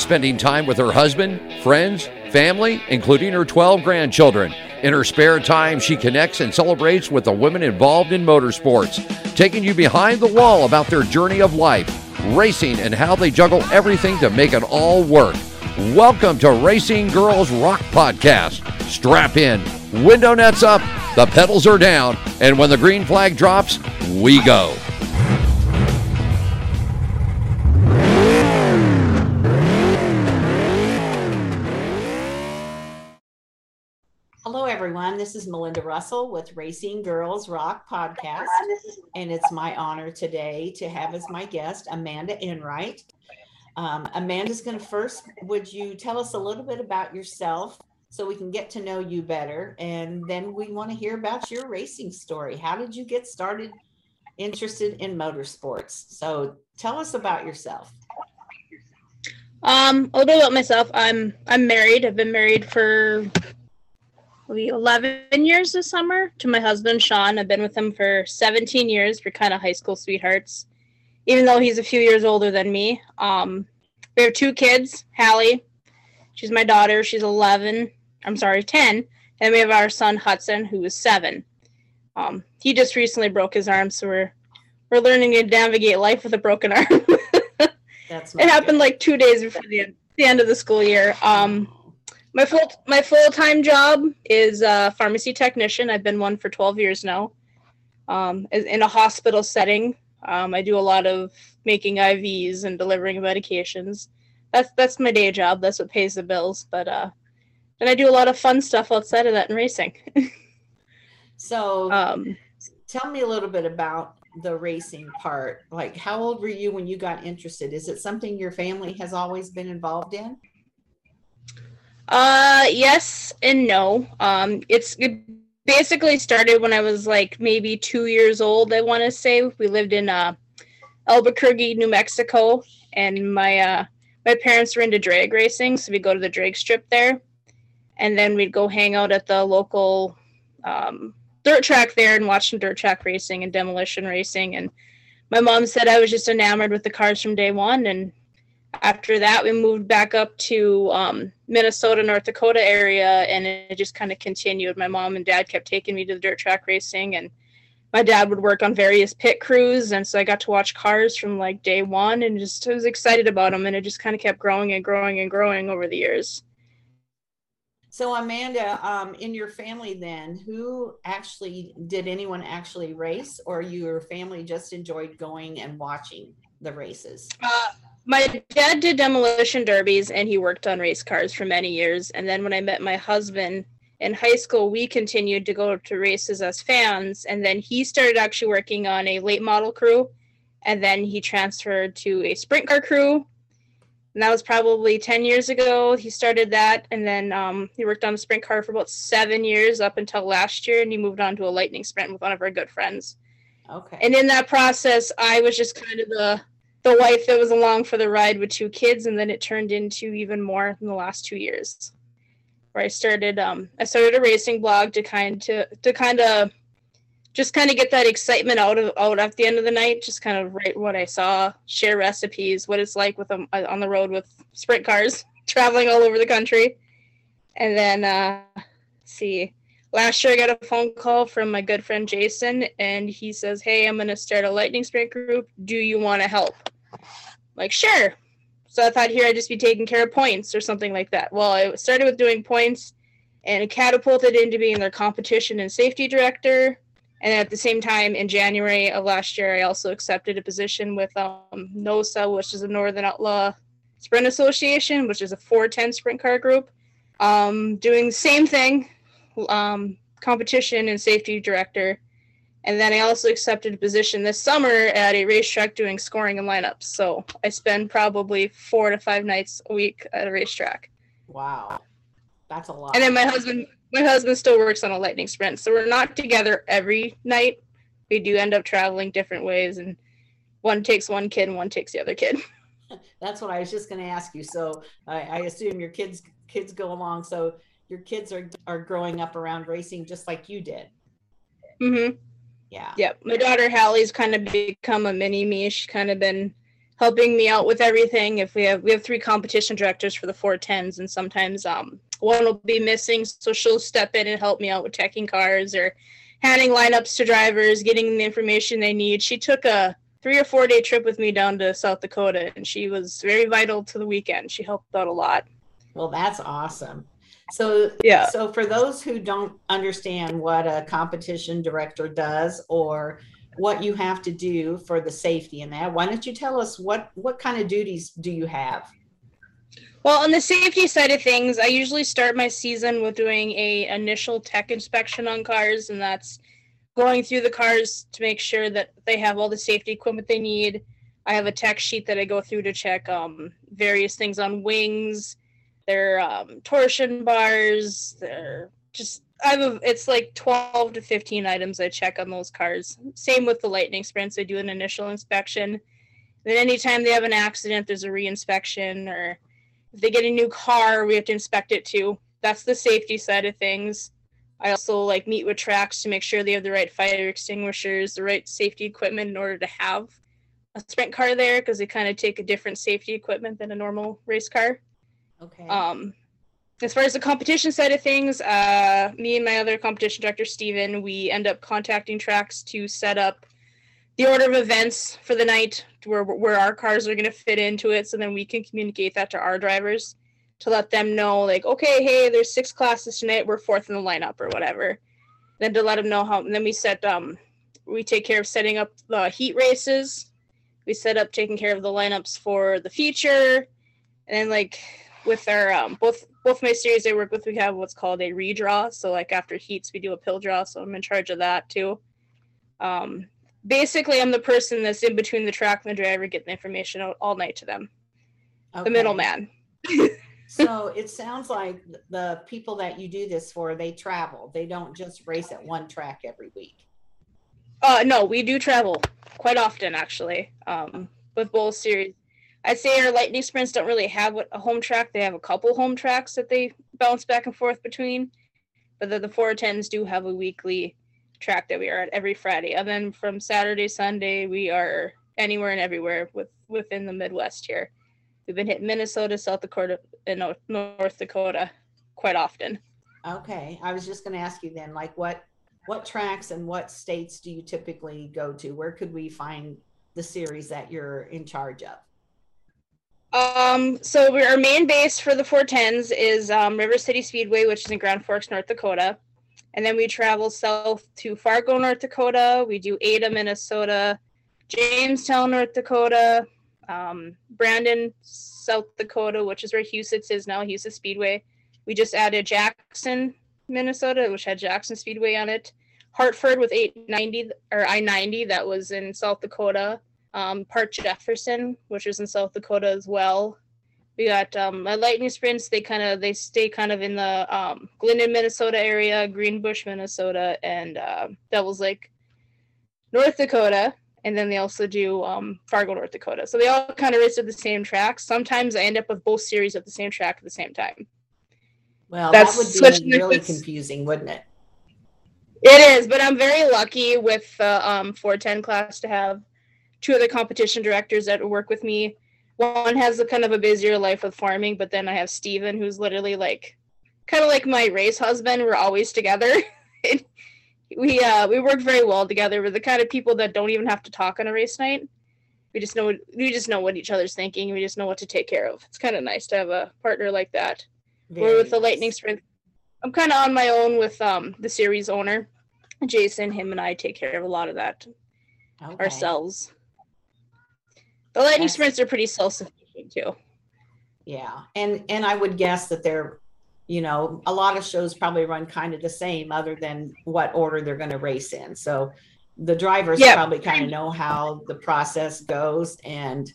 spending time with her husband, friends, family, including her 12 grandchildren. In her spare time, she connects and celebrates with the women involved in motorsports, taking you behind the wall about their journey of life, racing, and how they juggle everything to make it all work. Welcome to Racing Girls Rock Podcast. Strap in, window nets up, the pedals are down, and when the green flag drops, we go. This is Melinda Russell with Racing Girls Rock Podcast. And it's my honor today to have as my guest Amanda Enright. Um, Amanda's going to first, would you tell us a little bit about yourself so we can get to know you better? And then we want to hear about your racing story. How did you get started interested in motorsports? So tell us about yourself. Um, a little bit about myself. I'm I'm married. I've been married for maybe 11 years this summer to my husband Sean. I've been with him for 17 years. We're kind of high school sweethearts, even though he's a few years older than me. Um, we have two kids. Hallie, she's my daughter. She's 11. I'm sorry, 10. And we have our son Hudson, who is seven. Um, he just recently broke his arm, so we're we're learning to navigate life with a broken arm. That's it happened like two days before the end, the end of the school year. Um, my full my full time job is a pharmacy technician. I've been one for 12 years now. Um, in a hospital setting, um, I do a lot of making IVs and delivering medications. That's that's my day job. That's what pays the bills. But uh, then I do a lot of fun stuff outside of that in racing. so, um, tell me a little bit about the racing part. Like, how old were you when you got interested? Is it something your family has always been involved in? Uh, yes and no. Um, it's it basically started when I was like maybe two years old. I want to say we lived in uh, Albuquerque, New Mexico, and my uh, my parents were into drag racing, so we'd go to the drag strip there, and then we'd go hang out at the local um, dirt track there and watch some dirt track racing and demolition racing. And my mom said I was just enamored with the cars from day one, and after that we moved back up to um, minnesota north dakota area and it just kind of continued. My mom and dad kept taking me to the dirt track racing and my dad would work on various pit crews and so i got to watch cars from like day one and just I was excited about them and it just kind of kept growing and growing and growing over the years. So amanda um, in your family then who actually did anyone actually race or your family just enjoyed going and watching the races? Uh, my dad did demolition derbies and he worked on race cars for many years. And then when I met my husband in high school, we continued to go to races as fans. And then he started actually working on a late model crew. And then he transferred to a sprint car crew. And that was probably 10 years ago. He started that. And then um, he worked on a sprint car for about seven years up until last year. And he moved on to a lightning sprint with one of our good friends. Okay. And in that process, I was just kind of the the wife that was along for the ride with two kids and then it turned into even more in the last two years where i started um i started a racing blog to kind to to kind of just kind of get that excitement out of out at the end of the night just kind of write what i saw share recipes what it's like with them uh, on the road with sprint cars traveling all over the country and then uh see last year I got a phone call from my good friend Jason, and he says, Hey, I'm going to start a lightning sprint group. Do you want to help? Like, sure. So I thought here I'd just be taking care of points or something like that. Well, I started with doing points and catapulted into being their competition and safety director. And at the same time, in January of last year, I also accepted a position with um, NOSA, which is the Northern Outlaw Sprint Association, which is a 410 sprint car group, um, doing the same thing, um, competition and safety director. And then I also accepted a position this summer at a racetrack doing scoring and lineups. So I spend probably four to five nights a week at a racetrack. Wow. That's a lot. And then my husband my husband still works on a lightning sprint. So we're not together every night. We do end up traveling different ways and one takes one kid and one takes the other kid. That's what I was just going to ask you. So I, I assume your kids kids go along. So your kids are are growing up around racing just like you did. Mm-hmm. Yeah. Yep. My daughter Hallie's kind of become a mini me. She's kind of been helping me out with everything. If we have we have three competition directors for the 410s, and sometimes um, one will be missing, so she'll step in and help me out with checking cars or handing lineups to drivers, getting the information they need. She took a three or four day trip with me down to South Dakota, and she was very vital to the weekend. She helped out a lot. Well, that's awesome. So, yeah. So, for those who don't understand what a competition director does or what you have to do for the safety in that, why don't you tell us what what kind of duties do you have? Well, on the safety side of things, I usually start my season with doing a initial tech inspection on cars, and that's going through the cars to make sure that they have all the safety equipment they need. I have a tech sheet that I go through to check um, various things on wings, their um, torsion bars, their just I have a, it's like 12 to 15 items I check on those cars. Same with the lightning sprints. I do an initial inspection. Then anytime they have an accident, there's a reinspection or if they get a new car, we have to inspect it too. That's the safety side of things. I also like meet with tracks to make sure they have the right fire extinguishers, the right safety equipment in order to have a sprint car there because they kind of take a different safety equipment than a normal race car. Okay. Um, as far as the competition side of things, uh, me and my other competition director, Steven, we end up contacting tracks to set up the order of events for the night where, where our cars are going to fit into it so then we can communicate that to our drivers to let them know like okay hey there's six classes tonight we're fourth in the lineup or whatever then to let them know how then we set um we take care of setting up the heat races we set up taking care of the lineups for the future. and then like with our um both both my series I work with we have what's called a redraw. So like after heats we do a pill draw. So I'm in charge of that too. Um basically I'm the person that's in between the track and the driver getting the information out all night to them. Okay. the middleman. So it sounds like the people that you do this for they travel. They don't just race at one track every week. Uh no we do travel quite often actually um with both series i'd say our lightning sprints don't really have a home track they have a couple home tracks that they bounce back and forth between but the, the 410s do have a weekly track that we are at every friday and then from saturday sunday we are anywhere and everywhere with within the midwest here We've been hitting Minnesota, South Dakota, and North Dakota quite often. Okay, I was just going to ask you then, like what what tracks and what states do you typically go to? Where could we find the series that you're in charge of? Um, so our main base for the 410s is um, River City Speedway, which is in Grand Forks, North Dakota. And then we travel south to Fargo, North Dakota. We do Ada, Minnesota, Jamestown, North Dakota, um, Brandon, South Dakota, which is where Huset's is now, Huset Speedway. We just added Jackson, Minnesota, which had Jackson Speedway on it. Hartford with 890 or I 90, that was in South Dakota. Um, Park Jefferson, which is in South Dakota as well. We got um, my lightning sprints. They kind of they stay kind of in the um, Glidden, Minnesota area, Greenbush, Minnesota, and uh, Devils Lake, North Dakota and then they also do um, Fargo, North Dakota. So they all kind of race at the same track. Sometimes I end up with both series at the same track at the same time. Well, That's that would be really confusing, wouldn't it? It is, but I'm very lucky with the um, 410 class to have two other competition directors that work with me. One has a kind of a busier life with farming, but then I have Steven, who's literally like kind of like my race husband. We're always together. we uh we work very well together. We're the kind of people that don't even have to talk on a race night. We just know we just know what each other's thinking. We just know what to take care of. It's kind of nice to have a partner like that. Very We're with the lightning sprint, I'm kind of on my own with um the series owner, Jason. Him and I take care of a lot of that okay. ourselves. The lightning That's... sprints are pretty self sufficient too. Yeah, and and I would guess that they're you know, a lot of shows probably run kind of the same other than what order they're going to race in. So the drivers yeah. probably kind of know how the process goes and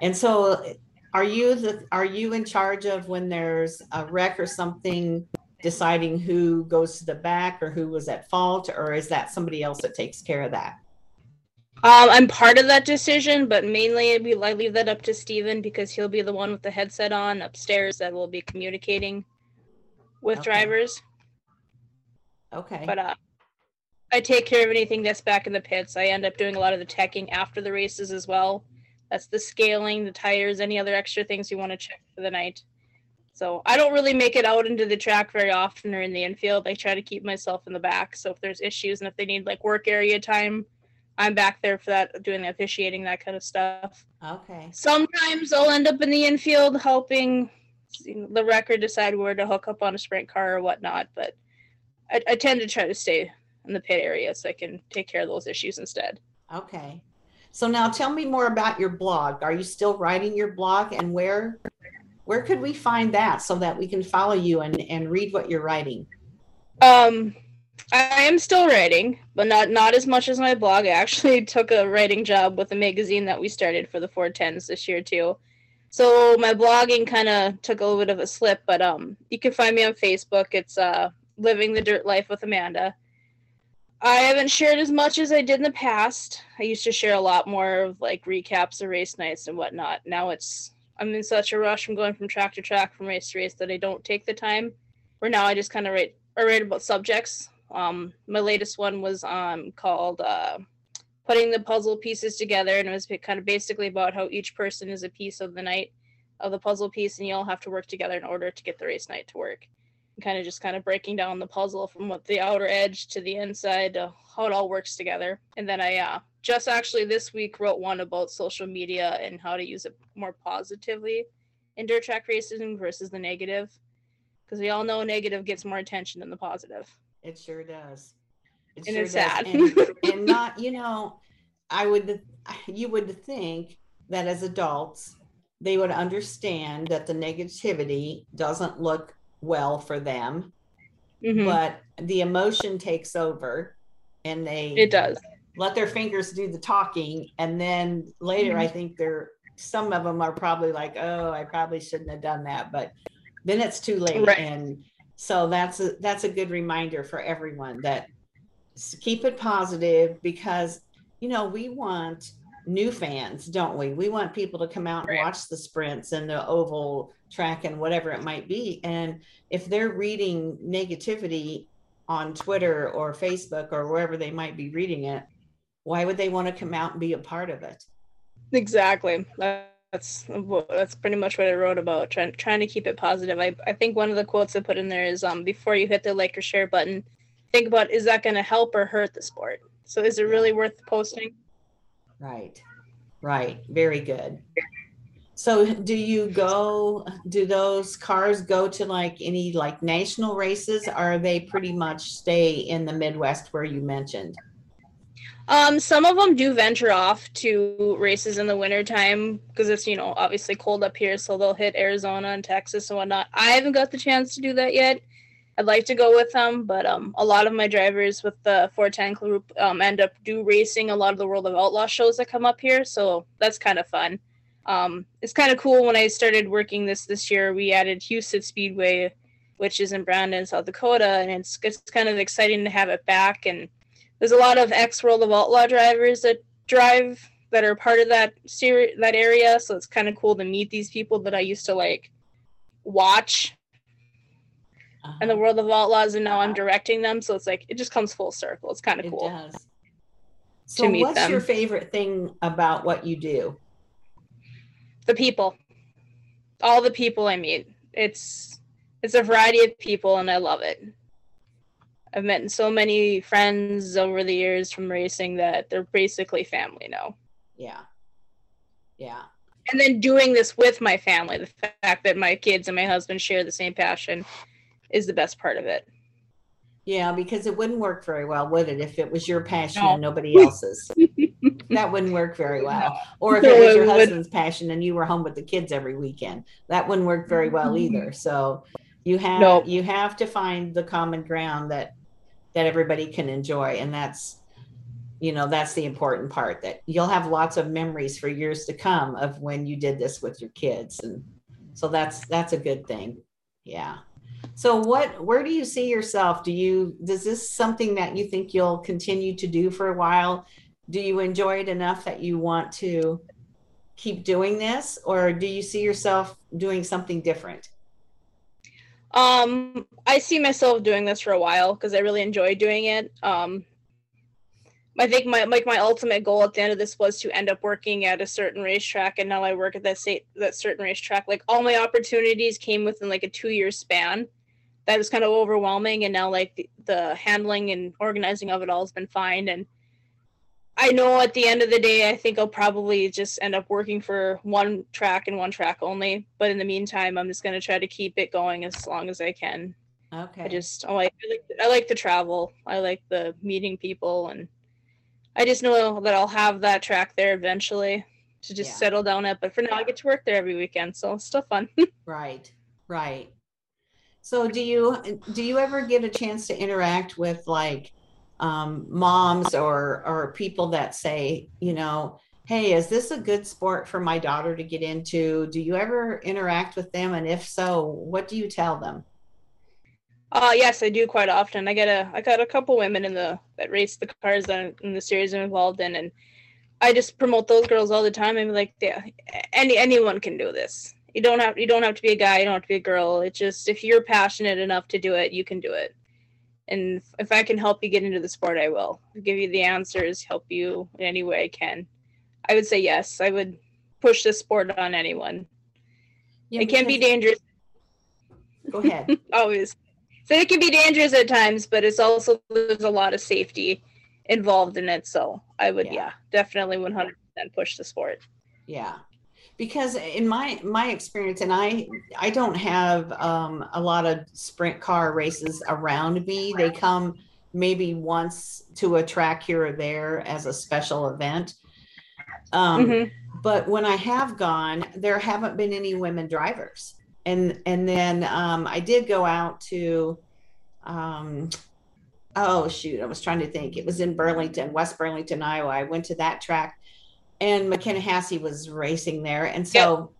and so are you the are you in charge of when there's a wreck or something deciding who goes to the back or who was at fault or is that somebody else that takes care of that um, I'm part of that decision, but mainly we I leave that up to Steven because he'll be the one with the headset on upstairs that will be communicating with okay. drivers. Okay. But uh, I take care of anything that's back in the pits. I end up doing a lot of the teching after the races as well. That's the scaling, the tires, any other extra things you want to check for the night. So I don't really make it out into the track very often or in the infield. I try to keep myself in the back. So if there's issues and if they need like work area time, I'm back there for that, doing the officiating, that kind of stuff. Okay. Sometimes I'll end up in the infield helping the wrecker decide where to hook up on a sprint car or whatnot. But I, I tend to try to stay in the pit area so I can take care of those issues instead. Okay. So now tell me more about your blog. Are you still writing your blog and where where could we find that so that we can follow you and, and read what you're writing? Um I am still writing, but not not as much as my blog. I actually took a writing job with a magazine that we started for the 410s this year too. So my blogging kind of took a little bit of a slip, but um you can find me on Facebook. It's uh Living the Dirt Life with Amanda. I haven't shared as much as I did in the past. I used to share a lot more of like recaps of race nights and whatnot. Now it's I'm in such a rush from going from track to track from race to race that I don't take the time. Where now I just kind of write I write about subjects. Um, my latest one was um called uh, putting the puzzle pieces together, and it was kind of basically about how each person is a piece of the night of the puzzle piece, and you all have to work together in order to get the race night to work kind of just kind of breaking down the puzzle from what the outer edge to the inside, uh, how it all works together. And then I uh, just actually this week wrote one about social media and how to use it more positively in dirt track racing versus the negative, because we all know negative gets more attention than the positive. It sure does. It and sure it's does. sad. and, and not, you know, I would, you would think that as adults, they would understand that the negativity doesn't look well for them mm-hmm. but the emotion takes over and they it does let their fingers do the talking and then later mm-hmm. i think they're some of them are probably like oh i probably shouldn't have done that but then it's too late right. and so that's a that's a good reminder for everyone that keep it positive because you know we want new fans, don't we? We want people to come out and watch the sprints and the oval track and whatever it might be. And if they're reading negativity on Twitter or Facebook or wherever they might be reading it, why would they want to come out and be a part of it? Exactly. That's that's pretty much what I wrote about trying trying to keep it positive. I, I think one of the quotes I put in there is um before you hit the like or share button, think about is that going to help or hurt the sport. So is it really worth posting? Right. Right. Very good. So do you go do those cars go to like any like national races or are they pretty much stay in the Midwest where you mentioned? Um, some of them do venture off to races in the wintertime because it's, you know, obviously cold up here, so they'll hit Arizona and Texas and whatnot. I haven't got the chance to do that yet. I'd like to go with them, but um, a lot of my drivers with the 410 group um, end up do racing a lot of the World of Outlaw shows that come up here, so that's kind of fun. Um, it's kind of cool when I started working this this year. We added Huset Speedway, which is in Brandon, South Dakota, and it's it's kind of exciting to have it back. And there's a lot of ex World of Outlaw drivers that drive that are part of that series that area, so it's kind of cool to meet these people that I used to like watch. Uh-huh. and the world of outlaws and now i'm directing them so it's like it just comes full circle. It's kind of cool does. so what's them. your favorite thing about what you do? The people. All the people i meet. It's it's a variety of people and i love it i've met so many friends over the years from racing that they're basically family now yeah yeah and then doing this with my family the fact that my kids and my husband share the same passion is the best part of it. Yeah, because it wouldn't work very well, would it, if it was your passion no. and nobody else's? that wouldn't work very well. Or if it was your husband's passion and you were home with the kids every weekend, that wouldn't work very well mm-hmm. either. So you have you have to find the common ground that that everybody can enjoy, and that's you know that's the important part. That you'll have lots of memories for years to come of when you did this with your kids, and so that's that's a good thing. Yeah. So what where do you see yourself? Do you does this something that you think you'll continue to do for a while? Do you enjoy it enough that you want to keep doing this or do you see yourself doing something different? Um I see myself doing this for a while because I really enjoy doing it. Um I think my like my ultimate goal at the end of this was to end up working at a certain racetrack, and now I work at that state that certain racetrack. Like all my opportunities came within like a two year span. That was kind of overwhelming, and now like the, the handling and organizing of it all has been fine. And I know at the end of the day, I think I'll probably just end up working for one track and one track only. But in the meantime, I'm just gonna try to keep it going as long as I can. Okay. I just I like I like, I like the travel. I like the meeting people and I just know that I'll have that track there eventually to just Yeah. settle down at. But for now, I get to work there every weekend, so it's still fun. Right, right. So do you do you ever get a chance to interact with like um, moms or or people that say, you know, hey, is this a good sport for my daughter to get into? Do you ever interact with them, and if so, what do you tell them? uh yes, I do quite often. I get a I got a couple women in the that race the cars that in the series I'm involved in, and I just promote those girls all the time. I'm like, yeah, any anyone can do this. You don't have you don't have to be a guy. You don't have to be a girl. It's just if you're passionate enough to do it, you can do it. And if- if I can help you get into the sport, I will give you the answers, help you in any way I can. I would say yes. I would push this sport on anyone. Yeah, it can be dangerous, Go ahead. always. So it can be dangerous at times, but it's also there's a lot of safety involved in it. So I would, Yeah. yeah, definitely 100% push the sport. Yeah. Because in my my experience, and I I don't have um, a lot of sprint car races around me. They come maybe once to a track here or there as a special event. Um, Mhm. But when I have gone, there haven't been any women drivers. And and then um, I did go out to, um, oh shoot, I was trying to think. It was in Burlington, West Burlington, Iowa. I went to that track and McKenna Haase was racing there, and so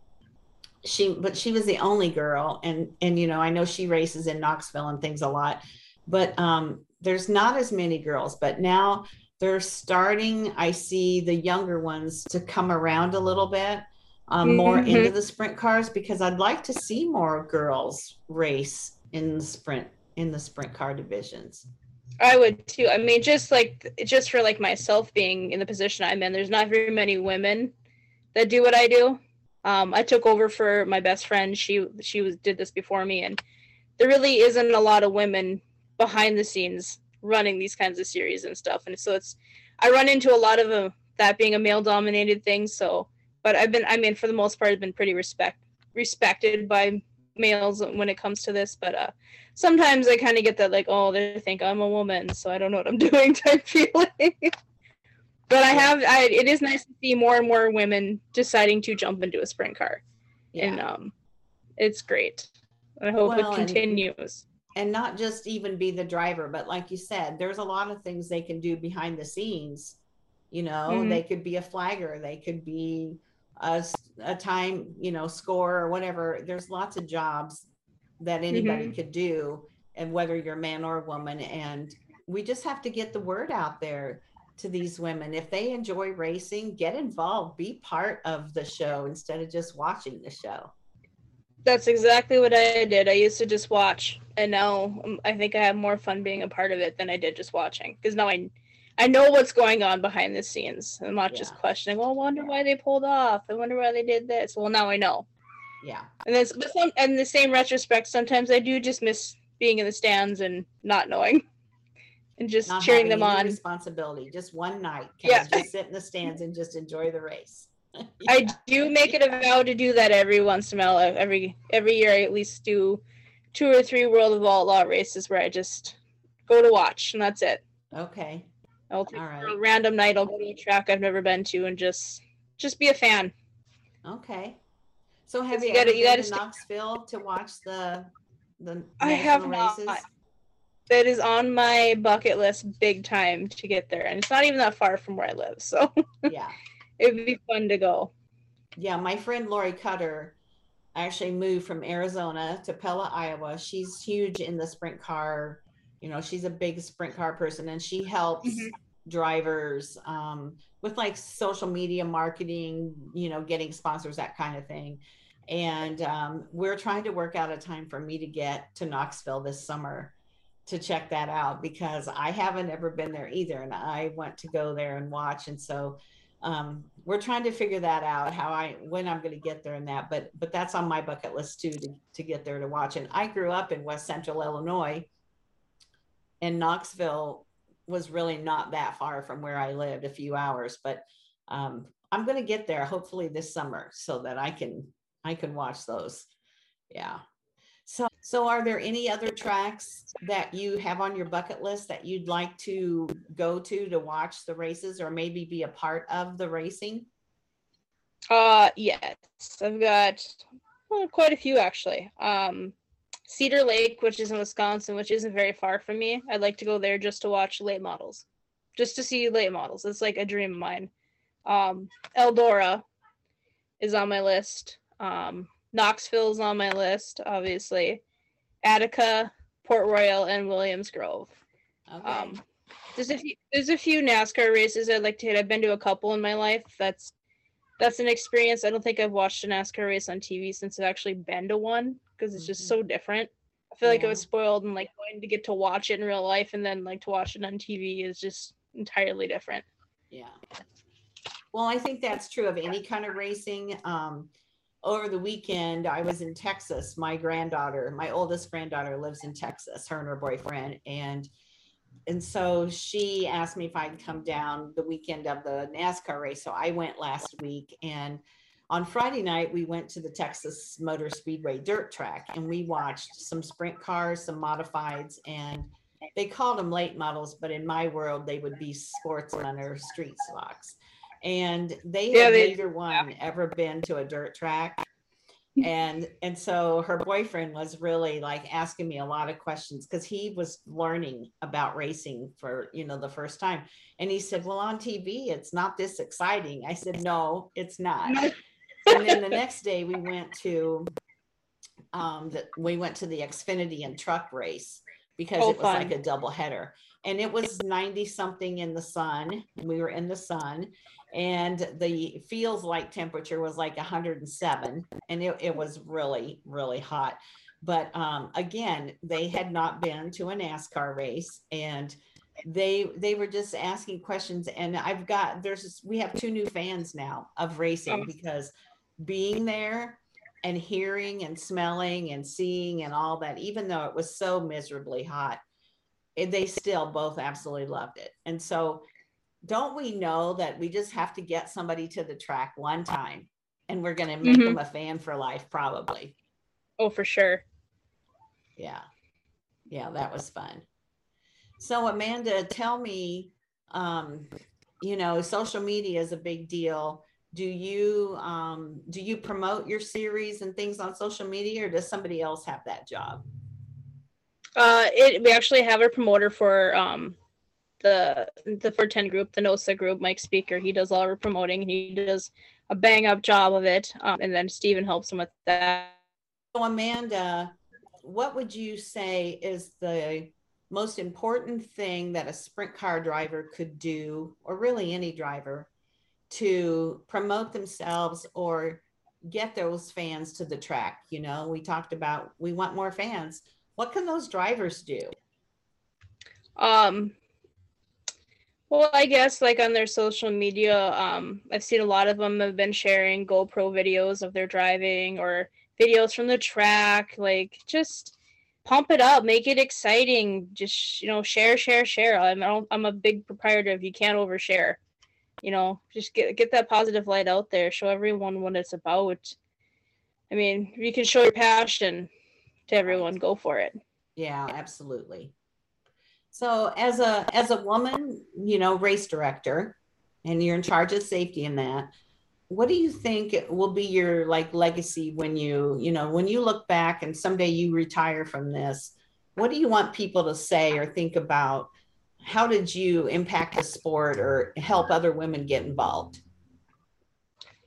she, but she was the only girl, and and you know I know she races in Knoxville and things a lot, but um, there's not as many girls. But now they're starting. I see the younger ones to come around a little bit. Um, more Mhm. into the sprint cars because I'd like to see more girls race in the sprint in the sprint car divisions. I would too. I mean, just like just for like myself being in the position I'm in, there's not very many women that do what I do. Um, I took over for my best friend. She she was did this before me, and there really isn't a lot of women behind the scenes running these kinds of series and stuff. And so it's I run into a lot of uh that being a male dominated thing. So, but I've been I mean for the most part I've been pretty respect respected by males when it comes to this. But uh, sometimes I kind of get that like, oh, they think I'm a woman, so I don't know what I'm doing type feeling. but I have, I it is nice to see more and more women deciding to jump into a sprint car, and um, it's great. I hope Well, it continues. and not just even be the driver but like you said there's a lot of things they can do behind the scenes you know Mhm. they could be a flagger they could be a, a time you know score or whatever there's lots of jobs that anybody mm-hmm. could do and whether you're man or woman and we just have to get the word out there to these women if they enjoy racing get involved be part of the show instead of just watching the show That's exactly what I did. I used to just watch, and now I think I have more fun being a part of it than I did just watching. Because now I, I know what's going on behind the scenes. I'm not just questioning. Well, I wonder why they pulled off. I wonder why they did this. Well, now I know. yeah And then, but some, and in the same retrospect, sometimes I do just miss being in the stands and not knowing, and just not cheering them on. responsibility just one night can Yeah. just sit in the stands and just enjoy the race I do make it a vow to do that every once in a while. Every every year, I at least do two or three World of Outlaw races where I just go to watch, and that's it. okay I'll take All a random night. I'll go to a track I've never been to and just just be a fan. okay so have You you, gotta- ever you gotta to knoxville to watch the the I have national not. That is on my bucket list, big time to get there, and it's not even that far from where I live, so yeah it'd be fun to go. yeah my friend lori cutter actually moved from arizona to pella iowa she's huge in the sprint car you know she's a big sprint car person and she helps Mhm. drivers um, with like social media marketing you know getting sponsors that kind of thing and um, we're trying to work out a time for me to get to knoxville this summer to check that out because I haven't ever been there either, and I want to go there and watch. And so um, we're trying to figure that out how I when I'm going to get there and that. But but that's on my bucket list too to to get there to watch. And I grew up in West Central Illinois, and Knoxville was really not that far from where I lived, a few hours. But um, I'm going to get there hopefully this summer so that I can I can watch those. Yeah. So, so are there any other tracks that you have on your bucket list that you'd like to go to to watch the races or maybe be a part of the racing? Uh, yes, I've got well, quite a few actually. Um, Cedar Lake, which is in Wisconsin, which isn't very far from me. I'd like to go there just to watch late models, just to see late models. It's like a dream of mine. Um, Eldora is on my list. Um, Knoxville's on my list, obviously. Attica, Port Royal, and Williams Grove. Okay. Um, there's a few there's a few NASCAR races I'd like to hit. I've been to a couple in my life. That's that's an experience. I don't think I've watched a NASCAR race on TV since I've actually been to one because it's just mm-hmm. so different. I feel yeah. like I was spoiled and like going to get to watch it in real life and then like to watch it on TV is just entirely different. Yeah. Well, I think that's true of any kind of racing. Um, over the weekend, I was in Texas. My granddaughter, my oldest granddaughter, lives in Texas, her and her boyfriend. And and so she asked me if I'd come down the weekend of the NASCAR race. So I went last week. And on Friday night, we went to the Texas Motor Speedway dirt track and we watched some sprint cars, some modifieds, and they called them late models, but in my world, they would be sportsmen or street stocks and they yeah, had they, neither one yeah. ever been to a dirt track. And and so her boyfriend was really like asking me a lot of questions because he was learning about racing for you know the first time. And he said well on tv it's not this exciting. I said no it's not and then the next day we went to um the, we went to the xfinity and truck race because oh, it was fun. like a double header and it was 90 something in the sun. We were in the sun. And the feels like temperature was like 107 and it, it was really really hot. But um, again they had not been to a nascar race. And they they were just asking questions. And i've got there's we have two new fans now of racing oh. because being there and hearing and smelling and seeing and all that even though it was so miserably hot they still both absolutely loved it. And so don't we know that we just have to get somebody to the track one time and we're going to make mm-hmm. them a fan for life probably. Oh for sure. Yeah. Yeah that was fun. So amanda tell me um you know social media is a big deal do you um do you promote your series and things on social media or does somebody else have that job uh it we actually have a promoter for um the the for 10 group, the NOSA group, Mike Speaker, he does all our promoting. He does a bang up job of it. Um, and then Steven helps him with that. So Amanda, what would you say is the most important thing that a sprint car driver could do, or really any driver, to promote themselves or get those fans to the track? You know, we talked about we want more fans. What can those drivers do? Um, well, I guess like on their social media, um, I've seen a lot of them have been sharing GoPro videos of their driving or videos from the track. Like just pump it up, make it exciting. Just you know, share, share, share. I'm I'm a big proprietor of you can't overshare. You know, just get get that positive light out there. Show everyone what it's about. I mean, you can show your passion to everyone. Go for it. Yeah, absolutely. So as a as a woman, you know, race director, and you're in charge of safety in that, what do you think will be your like legacy when you, you know, when you look back and someday you retire from this? What do you want people to say or think about? How did you impact the sport or help other women get involved?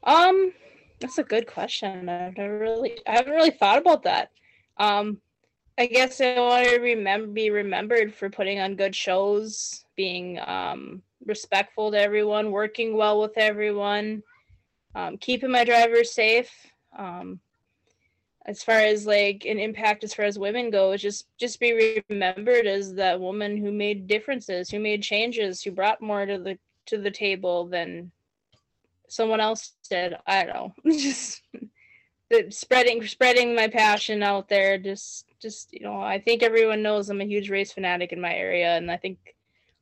Um, that's a good question. I've never really I haven't really thought about that. Um, I guess I want to remember be remembered for putting on good shows, being um, respectful to everyone, working well with everyone, um, keeping my drivers safe. Um, as far as like an impact as far as women go just just be remembered as that woman who made differences who made changes who brought more to the to the table than someone else did. I don't know. Just the spreading spreading my passion out there. Just just you know i think everyone knows i'm a huge race fanatic in my area and i think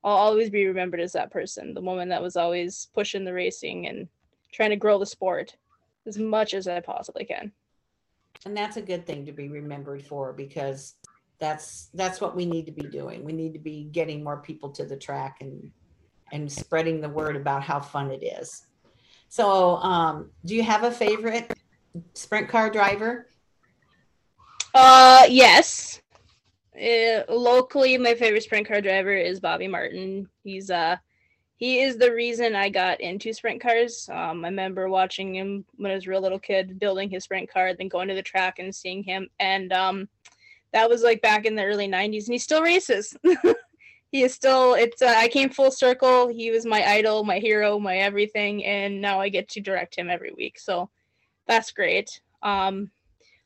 i'll always be remembered as that person the woman that was always pushing the racing and trying to grow the sport as much as i possibly can and that's a good thing to be remembered for because that's that's what we need to be doing. We need to be getting more people to the track and and spreading the word about how fun it is. So um, do you have a favorite sprint car driver? Uh yes. Uh, locally my favorite sprint car driver is bobby martin. He's uh he is the reason I got into sprint cars. Um, I remember watching him when I was a real little kid, building his sprint car, then going to the track and seeing him. And um, that was like back in the early 90s, and he still races. he is still, it's, uh, I came full circle. He was my idol, my hero, my everything. And now I get to direct him every week. So that's great. Um,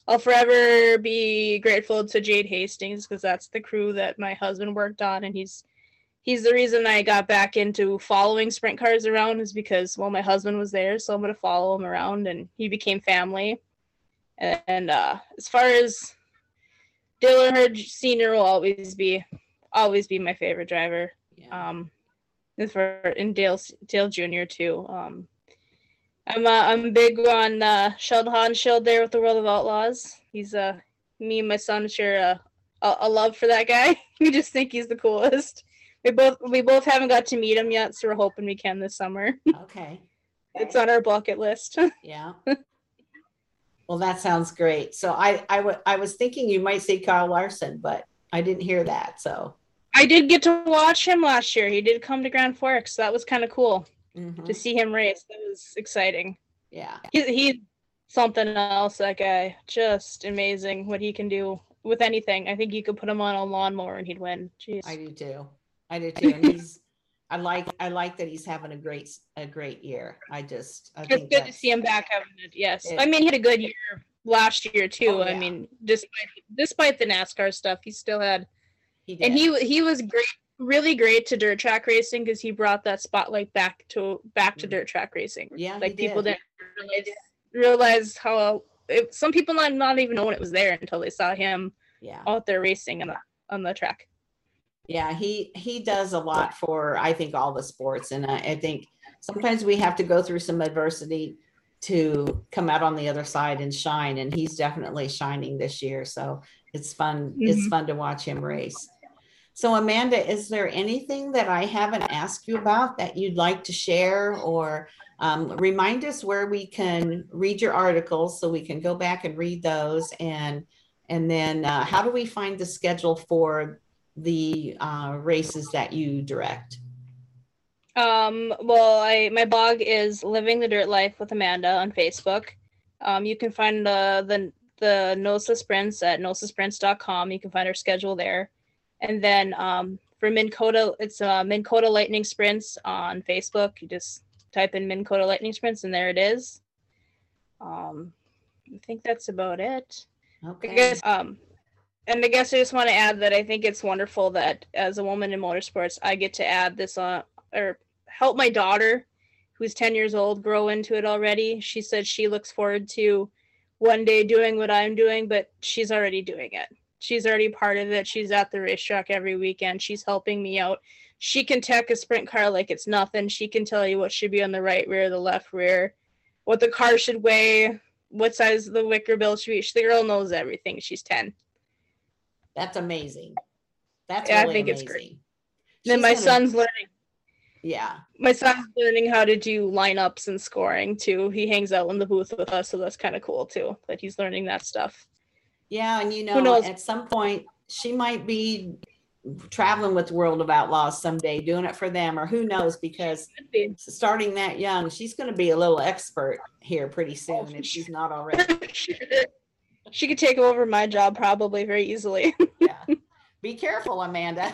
I'll forever be grateful to Jade Hastings because that's the crew that my husband worked on, and he's he's the reason I got back into following sprint cars around is because well my husband was there so I'm gonna follow him around and he became family. And uh as far as Dale Earnhardt Senior will always be always be my favorite driver. Yeah. um as for in Dale Dale Jr. too. Um I'm uh, I'm big on uh Sheldon Haudenschild there with the World of Outlaws. He's uh me and my son share a, a, a love for that guy. We just think he's the coolest we both we both haven't got to meet him yet, so we're hoping we can this summer. okay it's on our bucket list. yeah well that sounds great so i I, w- I was I was thinking you might see Kyle Larson but i didn't hear that so I did get to watch him last year. He did come to Grand Forks. So that was kind of cool mhm. to see him race. That was exciting. yeah He's he's something else. That guy, just amazing what he can do with anything. I think you could put him on a lawnmower and he'd win. Jeez. i do too i do too and he's i like i like that he's having a great a great year i just i It's good to see him back having it. Yes, It- I mean he had a good year last year too. Oh, I mean, despite despite the NASCAR stuff, he still had he did. and he he was great, really great to dirt track racing because he brought that spotlight back to back to Mhm. dirt track racing. yeah like people did. didn't realize, realize how it, some people not not even knowing it was there until they saw him yeah out there racing on the on the track. Yeah, he he does a lot for I think all the sports, and I, I think sometimes we have to go through some adversity to come out on the other side and shine. And he's definitely shining this year, so it's fun. It's Mhm. fun to watch him race. So Amanda, is there anything that I haven't asked you about that you'd like to share, or um, remind us where we can read your articles so we can go back and read those, and and then uh, how do we find the schedule for the uh, races that you direct? Um, well, I my blog is Living the Dirt Life with Amanda on Facebook. Um, you can find the the the NOSA sprints at nosasprints.com. You can find our schedule there. And then um, for Minkota, it's uh, Minkota Lightning Sprints on Facebook. You just type in Minkota Lightning Sprints, and there it is. Um, I think that's about it. I Okay. guess um and I guess I just want to add that I think it's wonderful that as a woman in motorsports I get to add this on or help my daughter who's 10 years old grow into it already. She said she looks forward to one day doing what I'm doing, but she's already doing it. She's already part of it. She's at the racetrack every weekend. She's helping me out. She can tech a sprint car like it's nothing. She can tell you what should be on the right rear, the left rear, what the car should weigh, what size the wicker bill should be. The girl knows everything. She's 10. That's amazing. That's Yeah, I really think it's amazing. great. then my gonna- son's learning. Yeah. My son's learning how to do lineups and scoring too. He hangs out in the booth with us, so that's kind of cool too. That he's learning that stuff. Yeah, and you know, knows? at some point she might be traveling with the World of Outlaws someday, doing it for them, or who knows? Because starting that young, she's going to be a little expert here pretty oh, soon if she's not already. she could take over my job probably very easily. Yeah. Be careful, Amanda.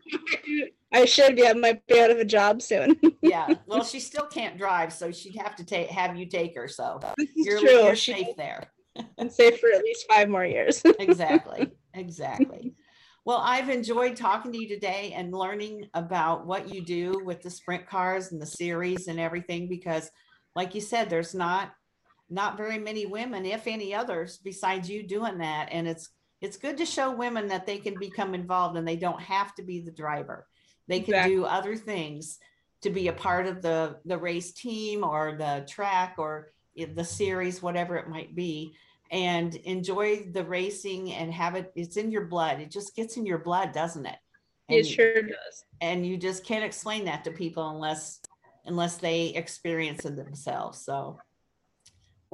I should be. I might be out of a job soon. yeah. Well, she still can't drive, so she'd have to take have you take her. So this is you're, true. you're She, safe there. and safe for at least five more years. exactly. Exactly. Well, I've enjoyed talking to you today and learning about what you do with the sprint cars and the series and everything because like you said there's not not very many women if any others besides you doing that and it's it's good to show women that they can become involved and they don't have to be the driver. They can exactly. do other things to be a part of the the race team or the track or the series whatever it might be and enjoy the racing and have it it's in your blood it just gets in your blood doesn't it and, it sure does and you just can't explain that to people unless unless they experience it themselves so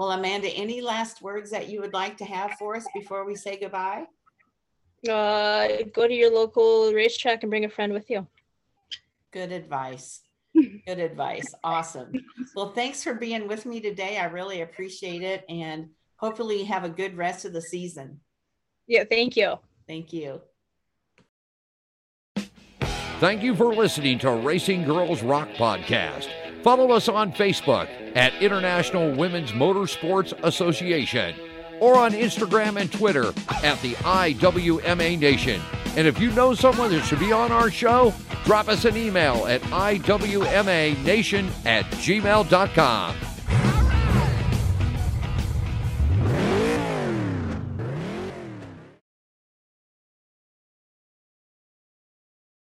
well amanda any last words that you would like to have for us before we say goodbye uh go to your local racetrack and bring a friend with you good advice good advice awesome well thanks for being with me today i really appreciate it and hopefully have a good rest of the season. Yeah, thank you. Thank you. Thank you for listening to Racing Girls Rock Podcast. Follow us on Facebook at International Women's Motorsports Association or on Instagram and Twitter at the IWMA Nation. And if you know someone that should be on our show, drop us an email at IWMANation at gmail.com.